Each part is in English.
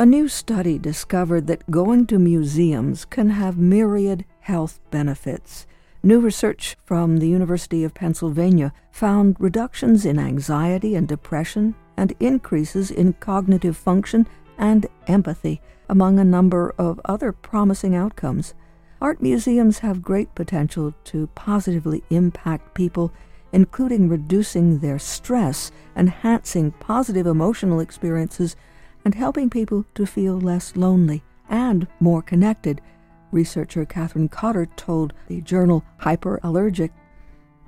A new study discovered that going to museums can have myriad health benefits. New research from the University of Pennsylvania found reductions in anxiety and depression and increases in cognitive function and empathy, among a number of other promising outcomes. Art museums have great potential to positively impact people, including reducing their stress, enhancing positive emotional experiences, and helping people to feel less lonely and more connected researcher Catherine Cotter told the journal Hyperallergic.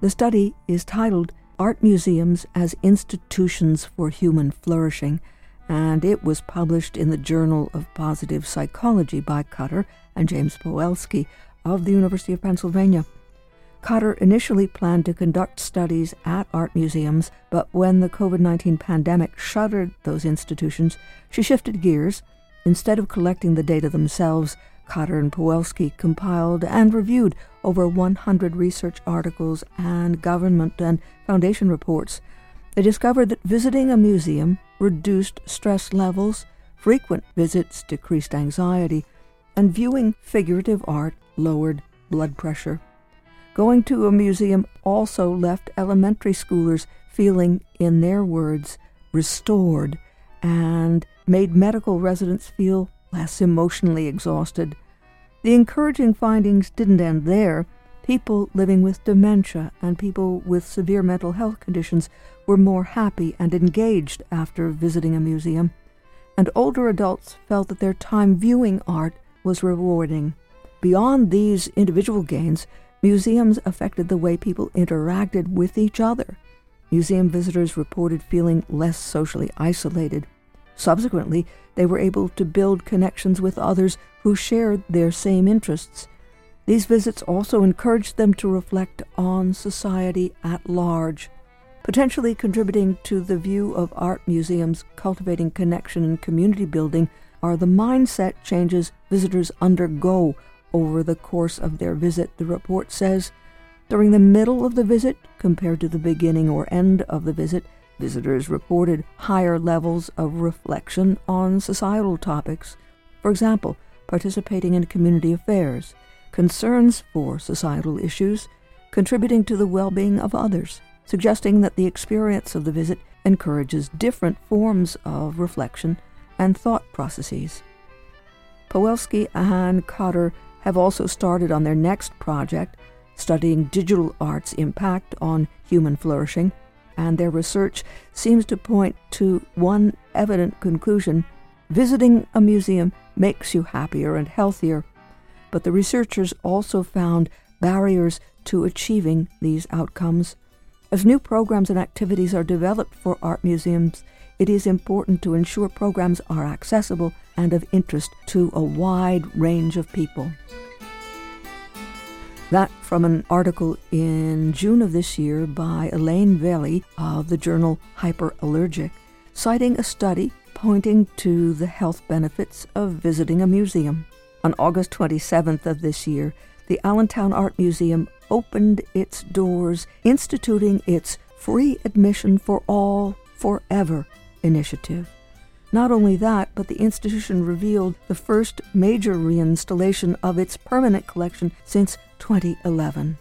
The study is titled Art Museums as Institutions for Human Flourishing, and it was published in the Journal of Positive Psychology by Cotter and James Pawelski of the University of Pennsylvania. Cotter initially planned to conduct studies at art museums, but when the COVID 19 pandemic shuttered those institutions, she shifted gears. Instead of collecting the data themselves, Cotter and Pawelski compiled and reviewed over 100 research articles and government and foundation reports. They discovered that visiting a museum reduced stress levels, frequent visits decreased anxiety, and viewing figurative art lowered blood pressure. Going to a museum also left elementary schoolers feeling, in their words, restored and made medical residents feel less emotionally exhausted. The encouraging findings didn't end there. People living with dementia and people with severe mental health conditions were more happy and engaged after visiting a museum, and older adults felt that their time viewing art was rewarding. Beyond these individual gains, museums affected the way people interacted with each other. Museum visitors reported feeling less socially isolated. Subsequently, they were able to build connections with others who shared their same interests. These visits also encouraged them to reflect on society at large, potentially contributing to the view of art museums cultivating connection and community building are the mindset changes visitors undergo over the course of their visit, the report says. During the middle of the visit, compared to the beginning or end of the visit, Visitors reported higher levels of reflection on societal topics. For example, participating in community affairs, concerns for societal issues, contributing to the well being of others, suggesting that the experience of the visit encourages different forms of reflection and thought processes. Pawelski and Cotter have also started on their next project, studying digital art's impact on human flourishing and their research seems to point to one evident conclusion visiting a museum makes you happier and healthier. But the researchers also found barriers to achieving these outcomes. As new programs and activities are developed for art museums, it is important to ensure programs are accessible and of interest to a wide range of people. That from an article in June of this year by Elaine Velie of the journal Hyperallergic, citing a study pointing to the health benefits of visiting a museum. On August 27th of this year, the Allentown Art Museum opened its doors, instituting its Free Admission for All Forever initiative. Not only that, but the institution revealed the first major reinstallation of its permanent collection since 2011.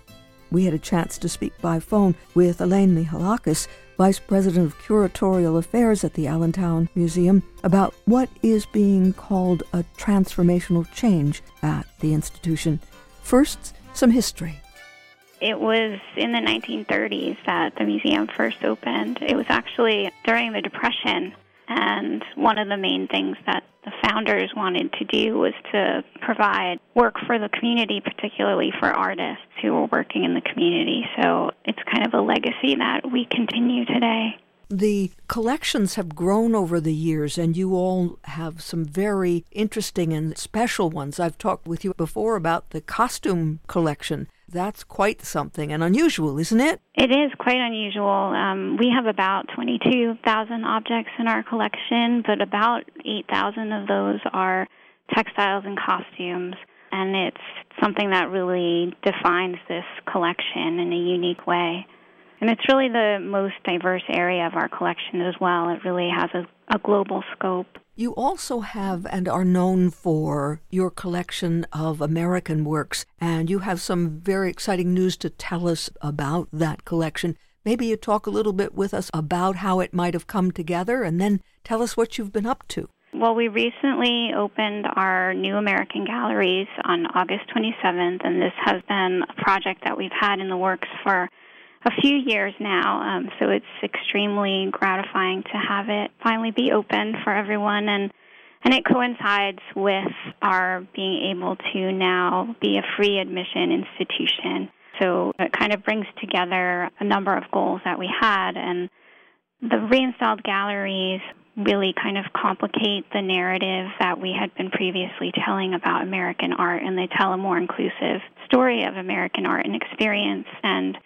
We had a chance to speak by phone with Elaine Mehalakes, Vice President of Curatorial Affairs at the Allentown Museum, about what is being called a transformational change at the institution. First, some history. It was in the 1930s that the museum first opened. It was actually during the Depression and one of the main things that the founders wanted to do was to provide work for the community, particularly for artists who were working in the community. So it's kind of a legacy that we continue today. The collections have grown over the years, and you all have some very interesting and special ones. I've talked with you before about the costume collection. That's quite something and unusual, isn't it? It is quite unusual. Um, we have about 22,000 objects in our collection, but about 8,000 of those are textiles and costumes. And it's something that really defines this collection in a unique way. And it's really the most diverse area of our collection as well. It really has a, a global scope. You also have and are known for your collection of American works, and you have some very exciting news to tell us about that collection. Maybe you talk a little bit with us about how it might have come together and then tell us what you've been up to. Well, we recently opened our new American galleries on August 27th, and this has been a project that we've had in the works for a few years now. Um, so it's extremely gratifying to have it finally be open for everyone, and and it coincides with our being able to now be a free admission institution. So it kind of brings together a number of goals that we had, and the reinstalled galleries really kind of complicate the narrative that we had been previously telling about American art, and they tell a more inclusive story of American art and experience, and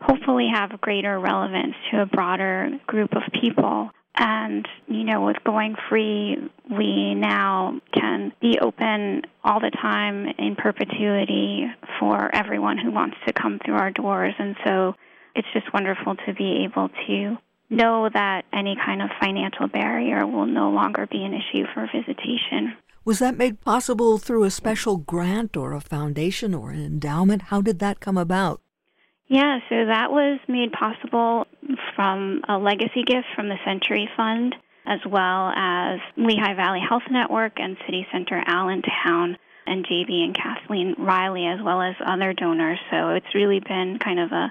hopefully have greater relevance to a broader group of people. And, you know, with going free, we now can be open all the time in perpetuity for everyone who wants to come through our doors. And so it's just wonderful to be able to know that any kind of financial barrier will no longer be an issue for visitation. Was that made possible through a special grant or a foundation or an endowment? How did that come about? Yeah, so that was made possible from a legacy gift from the Century Fund, as well as Lehigh Valley Health Network and City Center Allentown and JB and Kathleen Reilly, as well as other donors. So it's really been kind of a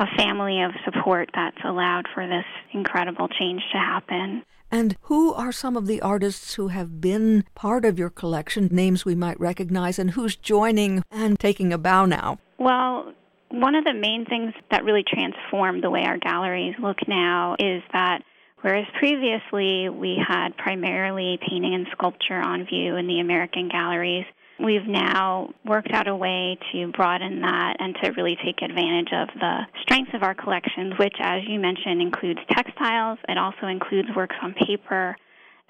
a family of support that's allowed for this incredible change to happen. And who are some of the artists who have been part of your collection, names we might recognize, and who's joining and taking a bow now? Well, one of the main things that really transformed the way our galleries look now is that whereas previously we had primarily painting and sculpture on view in the American galleries, we've now worked out a way to broaden that and to really take advantage of the strengths of our collections, which, as you mentioned, includes textiles. It also includes works on paper.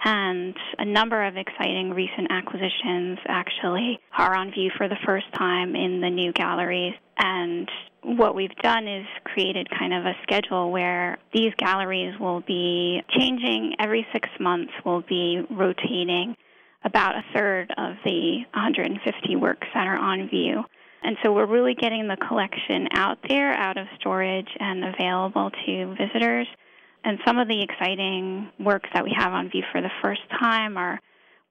And a number of exciting recent acquisitions actually are on view for the first time in the new galleries. And what we've done is created kind of a schedule where these galleries will be changing every six months, will be rotating about a third of the 150 works that are on view. And so we're really getting the collection out there, out of storage, and available to visitors. And some of the exciting works that we have on view for the first time are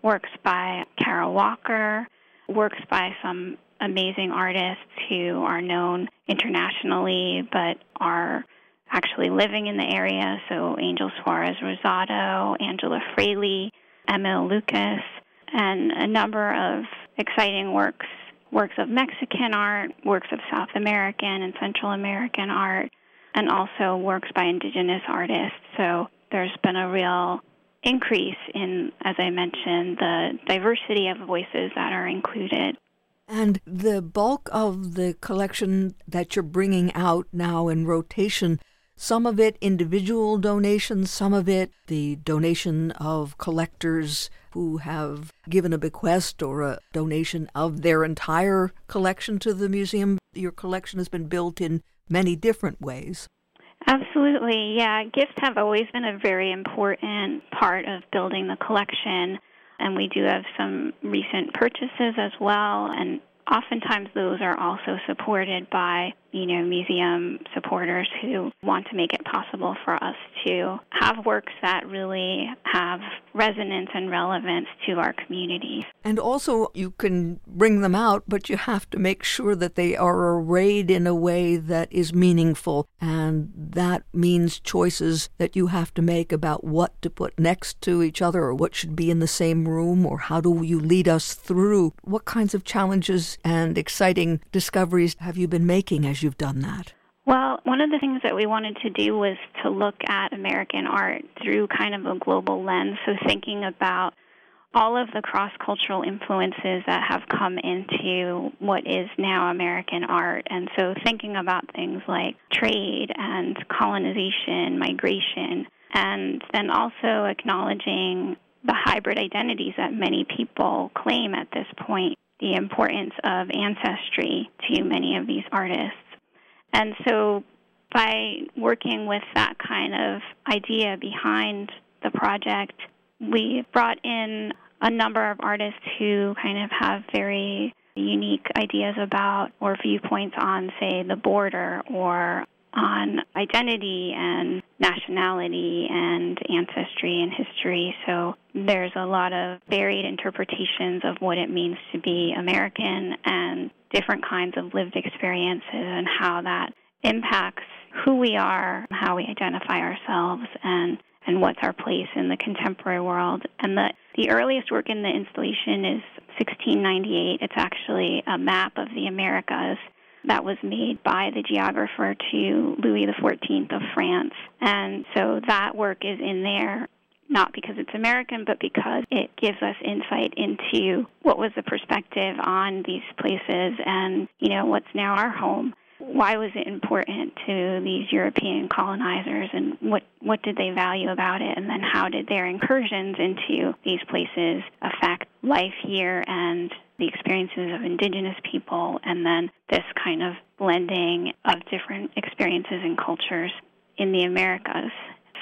works by Kara Walker, works by some amazing artists who are known internationally but are actually living in the area. So Angel Suarez Rosado, Angela Fraleigh, Emil Lukas, and a number of exciting works works of Mexican art, works of South American and Central American art, and also works by indigenous artists. So there's been a real increase in, as I mentioned, the diversity of voices that are included. And the bulk of the collection that you're bringing out now in rotation some of it individual donations, some of it the donation of collectors who have given a bequest or a donation of their entire collection to the museum. Your collection has been built in many different ways. Absolutely, yeah. Gifts have always been a very important part of building the collection, and we do have some recent purchases as well. And oftentimes, those are also supported by you know, museum supporters who want to make it possible for us to have works that really have resonance and relevance to our communities. And also, you can bring them out, but you have to make sure that they are arrayed in a way that is meaningful. And that means choices that you have to make about what to put next to each other or what should be in the same room or how do you lead us through. What kinds of challenges and exciting discoveries have you been making as you've done that? Well, one of the things that we wanted to do was to look at American art through kind of a global lens. So, thinking about all of the cross cultural influences that have come into what is now American art. And so, thinking about things like trade and colonization, migration, and then also acknowledging the hybrid identities that many people claim at this point, the importance of ancestry to many of these artists. And so by working with that kind of idea behind the project, we brought in a number of artists who kind of have very unique ideas about or viewpoints on, say, the border or on identity and nationality and ancestry and history. So there's a lot of varied interpretations of what it means to be American and different kinds of lived experiences and how that impacts who we are, how we identify ourselves, and and what's our place in the contemporary world. And the the earliest work in the installation is 1698. It's actually a map of the Americas that was made by the geographer to Louis XIV of France. And so that work is in there not because it's American, but because it gives us insight into what was the perspective on these places and, you know, what's now our home. Why was it important to these European colonizers and what, what did they value about it? And then how did their incursions into these places affect life here and the experiences of indigenous people, and then this kind of blending of different experiences and cultures in the Americas.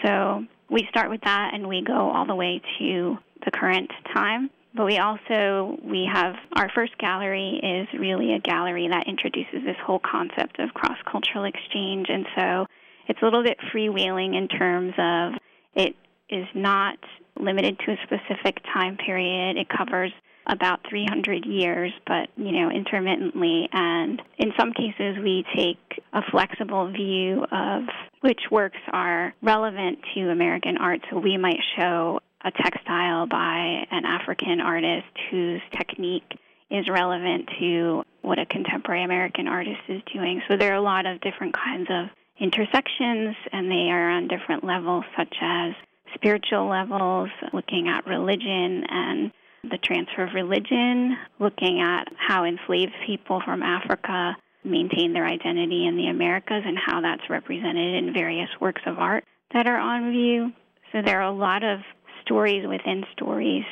So we start with that and we go all the way to the current time. But we also we have our first gallery is really a gallery that introduces this whole concept of cross cultural exchange, and so it's a little bit freewheeling in terms of it is not limited to a specific time period. It covers about 300 years, but you know, intermittently. And in some cases, we take a flexible view of which works are relevant to American art. So we might show a textile by an African artist whose technique is relevant to what a contemporary American artist is doing. So there are a lot of different kinds of intersections, and they are on different levels, such as spiritual levels, looking at religion and the transfer of religion, looking at how enslaved people from Africa maintain their identity in the Americas and how that's represented in various works of art that are on view. So there are a lot of stories within stories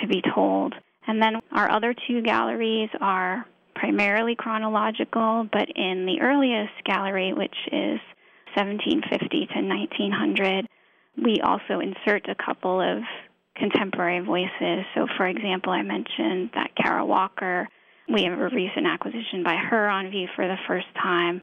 to be told. And then our other two galleries are primarily chronological, but in the earliest gallery, which is 1750 to 1900, we also insert a couple of contemporary voices. So, for example, I mentioned that Kara Walker. We have a recent acquisition by her on view for the first time,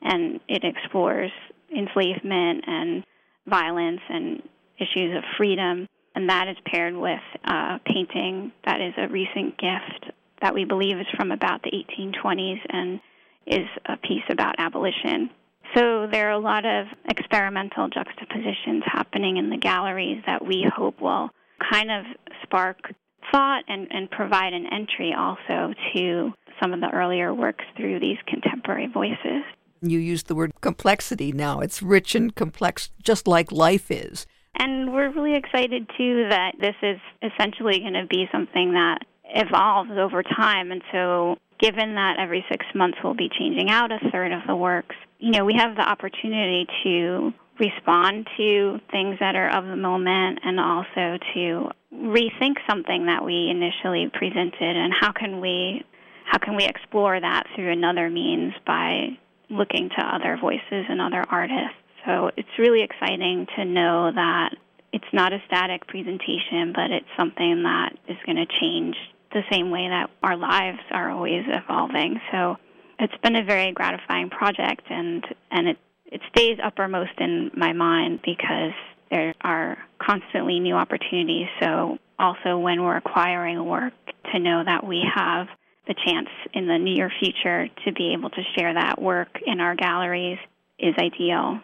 and it explores enslavement and violence and issues of freedom. And that is paired with a painting that is a recent gift that we believe is from about the 1820s and is a piece about abolition. So there are a lot of experimental juxtapositions happening in the galleries that we hope will kind of spark thought and, and provide an entry also to some of the earlier works through these contemporary voices. You use the word complexity now. It's rich and complex, just like life is. And we're really excited too that this is essentially going to be something that evolves over time. And so, given that every six months we'll be changing out a third of the works, you know, we have the opportunity to respond to things that are of the moment and also to rethink something that we initially presented and how can we how can we explore that through another means by looking to other voices and other artists. So it's really exciting to know that it's not a static presentation but it's something that is going to change the same way that our lives are always evolving. So it's been a very gratifying project and and it it stays uppermost in my mind because there are constantly new opportunities. So, also when we're acquiring work, to know that we have the chance in the near future to be able to share that work in our galleries is ideal.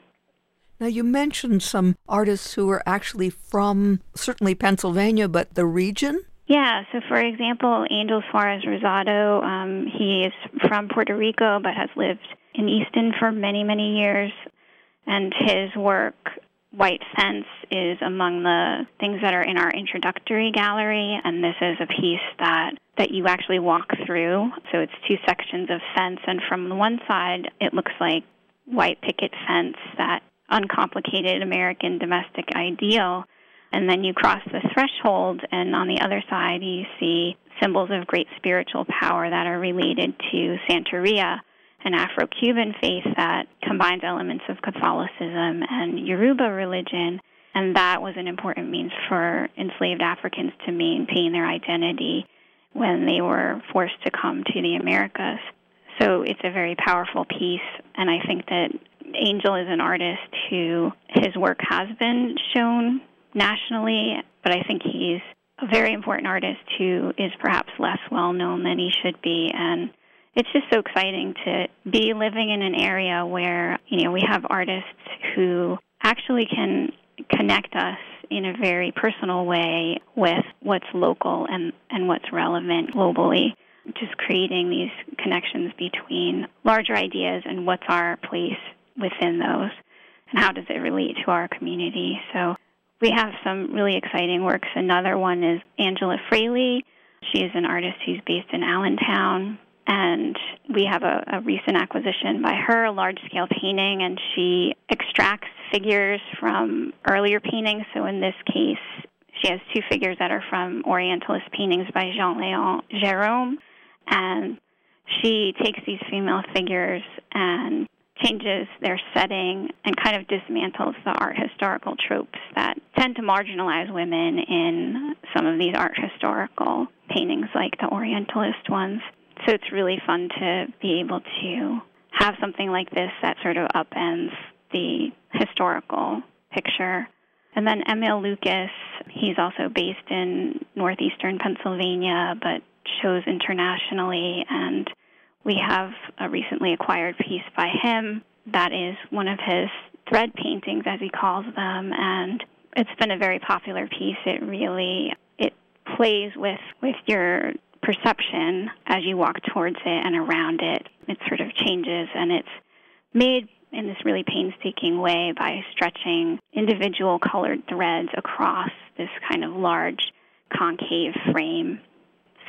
Now, you mentioned some artists who are actually from certainly Pennsylvania, but the region? Yeah, so for example, Angel Suarez Rosado, um, he is from Puerto Rico but has lived in Easton for many, many years, and his work, White Fence, is among the things that are in our introductory gallery, and this is a piece that that you actually walk through. So it's two sections of fence, and from one side, it looks like white picket fence, that uncomplicated American domestic ideal. And then you cross the threshold, and on the other side, you see symbols of great spiritual power that are related to Santeria an Afro Cuban faith that combines elements of Catholicism and Yoruba religion. And that was an important means for enslaved Africans to maintain their identity when they were forced to come to the Americas. So it's a very powerful piece, and I think that Angel is an artist who his work has been shown nationally, but I think he's a very important artist who is perhaps less well known than he should be. And it's just so exciting to be living in an area where, you know, we have artists who actually can connect us in a very personal way with what's local and, and what's relevant globally. Just creating these connections between larger ideas and what's our place within those and how does it relate to our community. So we have some really exciting works. Another one is Angela Fraleigh. She is an artist who's based in Allentown. And we have a, a recent acquisition by her, a large scale painting, and she extracts figures from earlier paintings. So in this case, she has two figures that are from Orientalist paintings by Jean Léon Gérôme. And she takes these female figures and changes their setting and kind of dismantles the art historical tropes that tend to marginalize women in some of these art historical paintings, like the Orientalist ones. So it's really fun to be able to have something like this that sort of upends the historical picture. And then Emil Lukas, he's also based in northeastern Pennsylvania, but shows internationally and we have a recently acquired piece by him that is one of his thread paintings, as he calls them, and it's been a very popular piece. It really it plays with with your perception as you walk towards it and around it. It sort of changes, and it's made in this really painstaking way by stretching individual colored threads across this kind of large concave frame.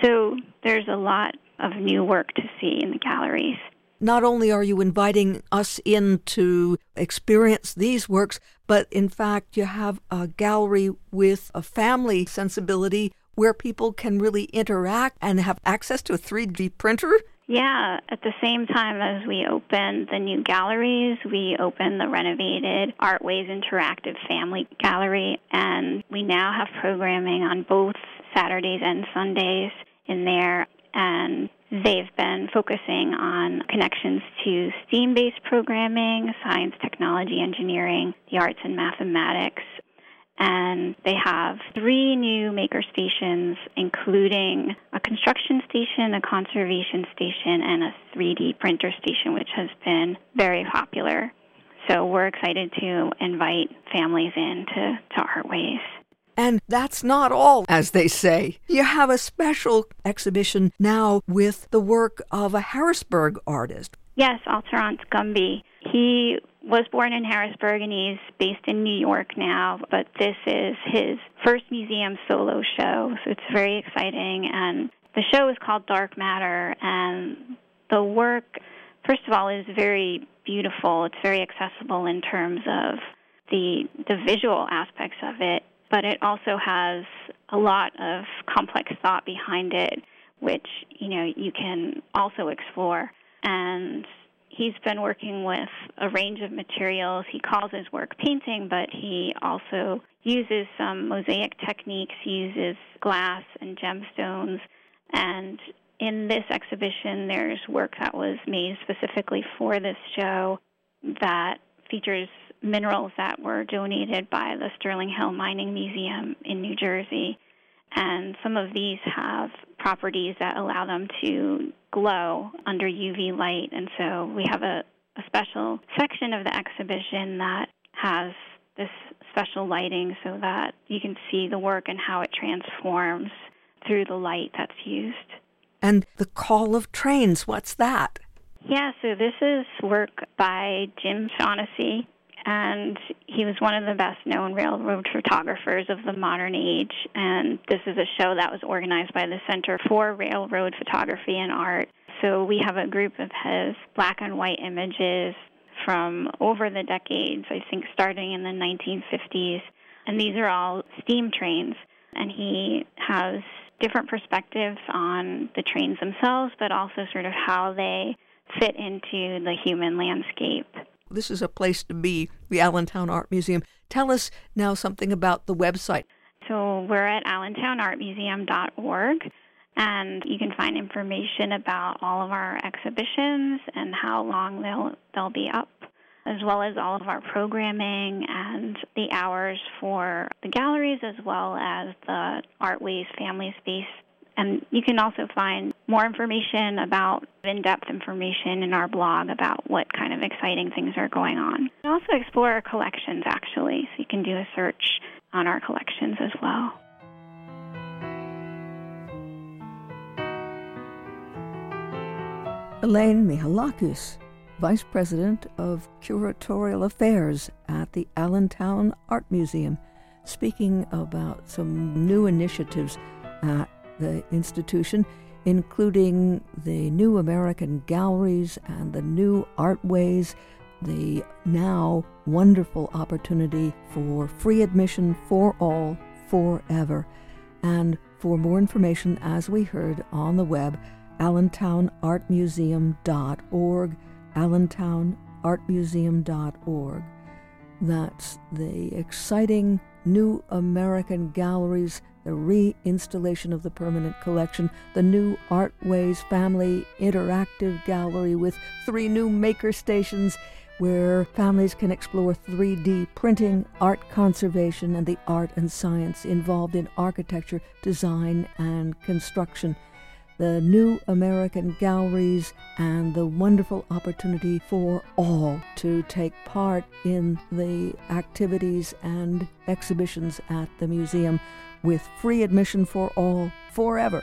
So there's a lot of new work to see in the galleries. Not only are you inviting us in to experience these works, but in fact, you have a gallery with a family sensibility where people can really interact and have access to a 3D printer. Yeah, at the same time as we open the new galleries, we open the renovated Artways Interactive Family Gallery, and we now have programming on both Saturdays and Sundays in there and they've been focusing on connections to STEAM based programming, science, technology, engineering, the arts, and mathematics. And they have three new maker stations, including a construction station, a conservation station, and a 3D printer station, which has been very popular. So we're excited to invite families in to, to Artways. And that's not all, as they say. You have a special exhibition now with the work of a Harrisburg artist. Yes, Alteronce Gumby. He was born in Harrisburg and he's based in New York now, but this is his first museum solo show, so it's very exciting. And the show is called Dark Matter, and the work, first of all, is very beautiful. It's very accessible in terms of the the visual aspects of it but it also has a lot of complex thought behind it, which you know you can also explore. And he's been working with a range of materials. He calls his work painting, but he also uses some mosaic techniques. He uses glass and gemstones. And in this exhibition, there's work that was made specifically for this show that features minerals that were donated by the Sterling Hill Mining Museum in New Jersey. And some of these have properties that allow them to glow under UV light. And so we have a, a special section of the exhibition that has this special lighting so that you can see the work and how it transforms through the light that's used. And the call of trains, what's that? Yeah, so this is work by Jim Shaughnessy, and he was one of the best known railroad photographers of the modern age. And this is a show that was organized by the Center for Railroad Photography and Art. So we have a group of his black and white images from over the decades, I think starting in the 1950s. And these are all steam trains. And he has different perspectives on the trains themselves, but also sort of how they fit into the human landscape. This is a place to be, the Allentown Art Museum. Tell us now something about the website. So we're at allentownartmuseum.org and you can find information about all of our exhibitions and how long they'll they'll be up as well as all of our programming and the hours for the galleries as well as the Artways Family Space and you can also find more information about in depth information in our blog about what kind of exciting things are going on. Also explore our collections, actually, so you can do a search on our collections as well. Elaine Mehalakes, Vice President of Curatorial Affairs at the Allentown Art Museum, speaking about some new initiatives at the institution, including the new American galleries and the new artways, the now wonderful opportunity for free admission for all forever. And for more information, as we heard on the web, allentownartmuseum.org, allentownartmuseum.org. That's the exciting new American galleries the reinstallation of the permanent collection, the new Artways Family Interactive Gallery with three new maker stations where families can explore 3D printing, art conservation, and the art and science involved in architecture, design, and construction. The new American galleries and the wonderful opportunity for all to take part in the activities and exhibitions at the museum with free admission for all forever.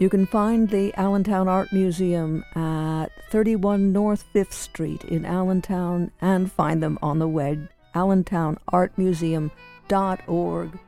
You can find the Allentown Art Museum at 31 North 5th Street in Allentown and find them on the web allentownartmuseum.org